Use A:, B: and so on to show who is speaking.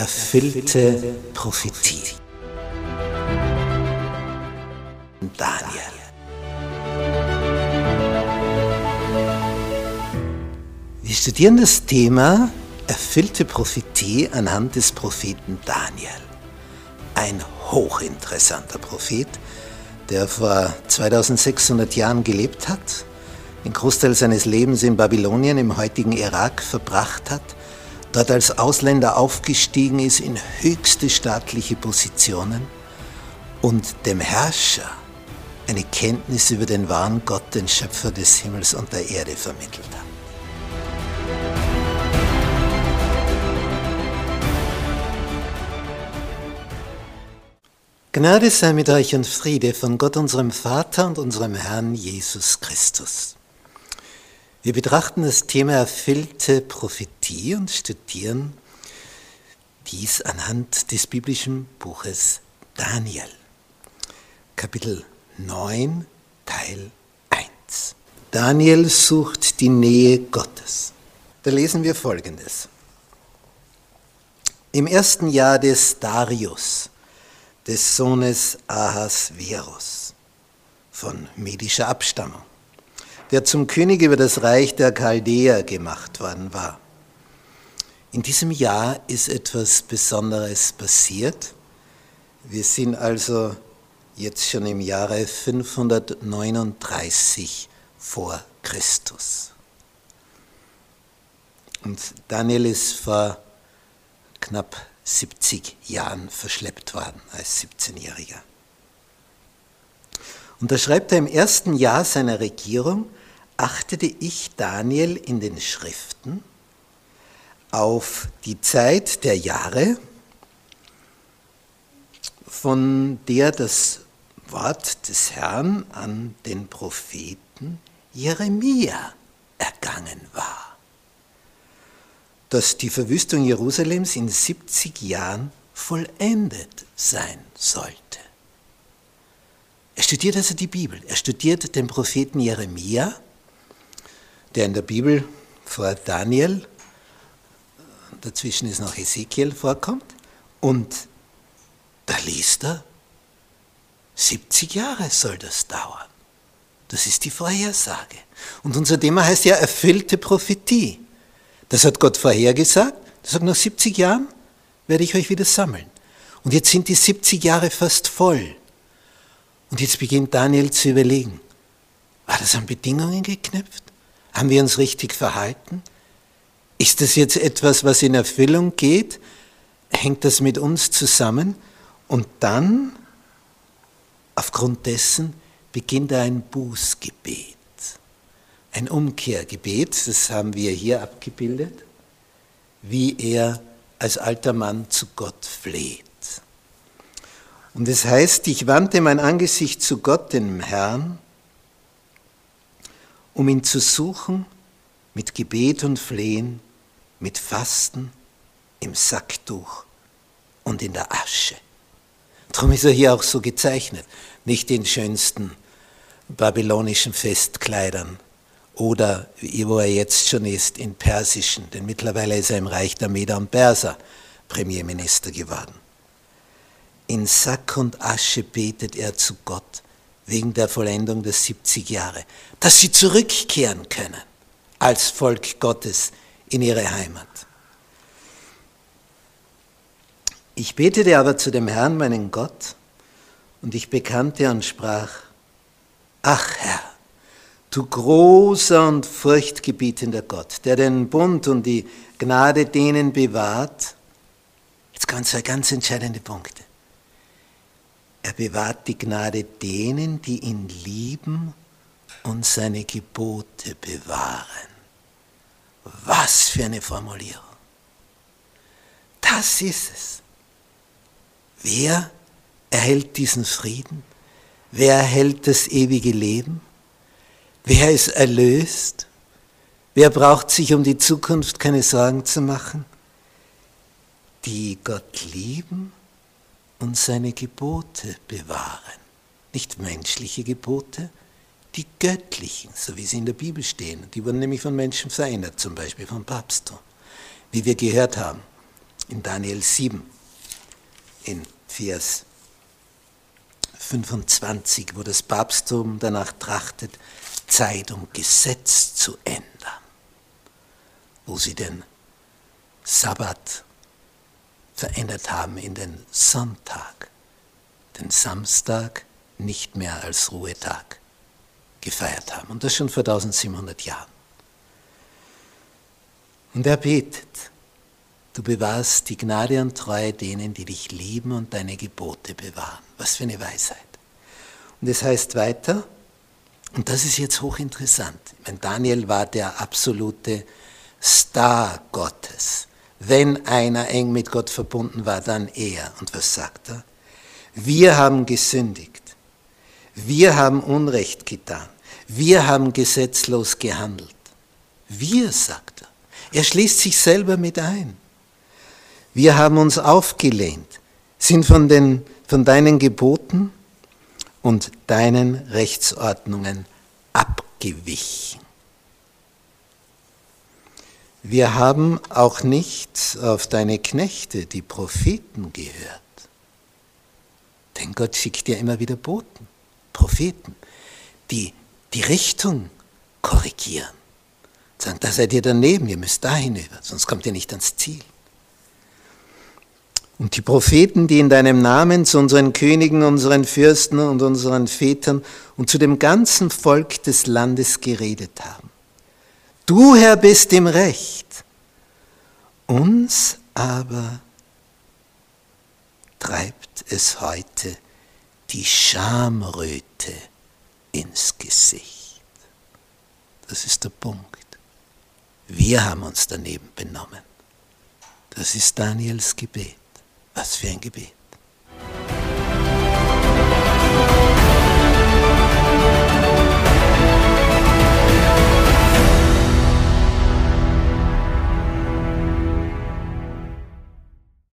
A: erfüllte Prophetie. Daniel. Wir studieren das Thema erfüllte Prophetie anhand des Propheten Daniel. Ein hochinteressanter Prophet, der vor 2600 Jahren gelebt hat, den Großteil seines Lebens in Babylonien im heutigen Irak verbracht hat, dort als Ausländer aufgestiegen ist in höchste staatliche Positionen und dem Herrscher eine Kenntnis über den wahren Gott, den Schöpfer des Himmels und der Erde vermittelt hat. Gnade sei mit euch und Friede von Gott unserem Vater und unserem Herrn Jesus Christus. Wir betrachten das Thema erfüllte Prophetie und studieren dies anhand des biblischen Buches Daniel, Kapitel 9, Teil 1. Daniel sucht die Nähe Gottes. Da lesen wir Folgendes. Im ersten Jahr des Darius, des Sohnes Ahasverus von medischer Abstammung, der zum König über das Reich der Chaldäer gemacht worden war. In diesem Jahr ist etwas Besonderes passiert. Wir sind also jetzt schon im Jahre 539 vor Christus. Und Daniel ist vor knapp 70 Jahren verschleppt worden als 17-Jähriger. Und da schreibt er im ersten Jahr seiner Regierung, achtete ich Daniel in den Schriften auf die Zeit der Jahre, von der das Wort des Herrn an den Propheten Jeremia ergangen war dass die Verwüstung Jerusalems in 70 Jahren vollendet sein sollte. Er studiert also die Bibel. Er studiert den Propheten Jeremia, der in der Bibel vor Daniel, dazwischen ist noch Ezekiel vorkommt, und da liest er, 70 Jahre soll das dauern. Das ist die Vorhersage. Und unser Thema heißt ja erfüllte Prophetie. Das hat Gott vorhergesagt. Er sagt, nach 70 Jahren werde ich euch wieder sammeln. Und jetzt sind die 70 Jahre fast voll. Und jetzt beginnt Daniel zu überlegen, war das an Bedingungen geknüpft? Haben wir uns richtig verhalten? Ist das jetzt etwas, was in Erfüllung geht? Hängt das mit uns zusammen? Und dann, aufgrund dessen, beginnt ein Bußgebet ein Umkehrgebet, das haben wir hier abgebildet, wie er als alter Mann zu Gott fleht. Und es heißt, ich wandte mein Angesicht zu Gott, dem Herrn, um ihn zu suchen mit Gebet und Flehen, mit Fasten, im Sacktuch und in der Asche. Darum ist er hier auch so gezeichnet, nicht in schönsten babylonischen Festkleidern, oder wo er jetzt schon ist, in Persischen, denn mittlerweile ist er im Reich der Meder und Perser Premierminister geworden. In Sack und Asche betet er zu Gott wegen der Vollendung der 70 Jahre, dass sie zurückkehren können als Volk Gottes in ihre Heimat. Ich betete aber zu dem Herrn, meinen Gott, und ich bekannte und sprach, ach Herr, Du großer und furchtgebietender Gott, der den Bund und die Gnade denen bewahrt, jetzt kommen zwei ganz entscheidende Punkte. Er bewahrt die Gnade denen, die ihn lieben und seine Gebote bewahren. Was für eine Formulierung. Das ist es. Wer erhält diesen Frieden? Wer erhält das ewige Leben? Wer ist erlöst? Wer braucht sich um die Zukunft keine Sorgen zu machen? Die Gott lieben und seine Gebote bewahren. Nicht menschliche Gebote, die göttlichen, so wie sie in der Bibel stehen. Die wurden nämlich von Menschen verändert, zum Beispiel vom Papsttum, wie wir gehört haben in Daniel 7, in Vers 25, wo das Papsttum danach trachtet, Zeit und Gesetz zu ändern, wo sie den Sabbat verändert haben in den Sonntag, den Samstag nicht mehr als Ruhetag gefeiert haben. Und das schon vor 1700 Jahren. Und er betet, du bewahrst die Gnade und Treue denen, die dich lieben und deine Gebote bewahren. Was für eine Weisheit. Und es heißt weiter, und das ist jetzt hochinteressant. Ich meine, Daniel war der absolute Star Gottes. Wenn einer eng mit Gott verbunden war, dann er. Und was sagt er? Wir haben gesündigt. Wir haben Unrecht getan. Wir haben gesetzlos gehandelt. Wir, sagt er. Er schließt sich selber mit ein. Wir haben uns aufgelehnt, sind von, den, von deinen Geboten und deinen Rechtsordnungen abgewichen. Wir haben auch nicht auf deine Knechte, die Propheten, gehört. Denn Gott schickt ja immer wieder Boten, Propheten, die die Richtung korrigieren. Sagen, da seid ihr daneben, ihr müsst da hinüber, sonst kommt ihr nicht ans Ziel. Und die Propheten, die in deinem Namen zu unseren Königen, unseren Fürsten und unseren Vätern und zu dem ganzen Volk des Landes geredet haben. Du, Herr, bist im Recht. Uns aber treibt es heute die Schamröte ins Gesicht. Das ist der Punkt. Wir haben uns daneben benommen. Das ist Daniels Gebet. Was für ein Gebet.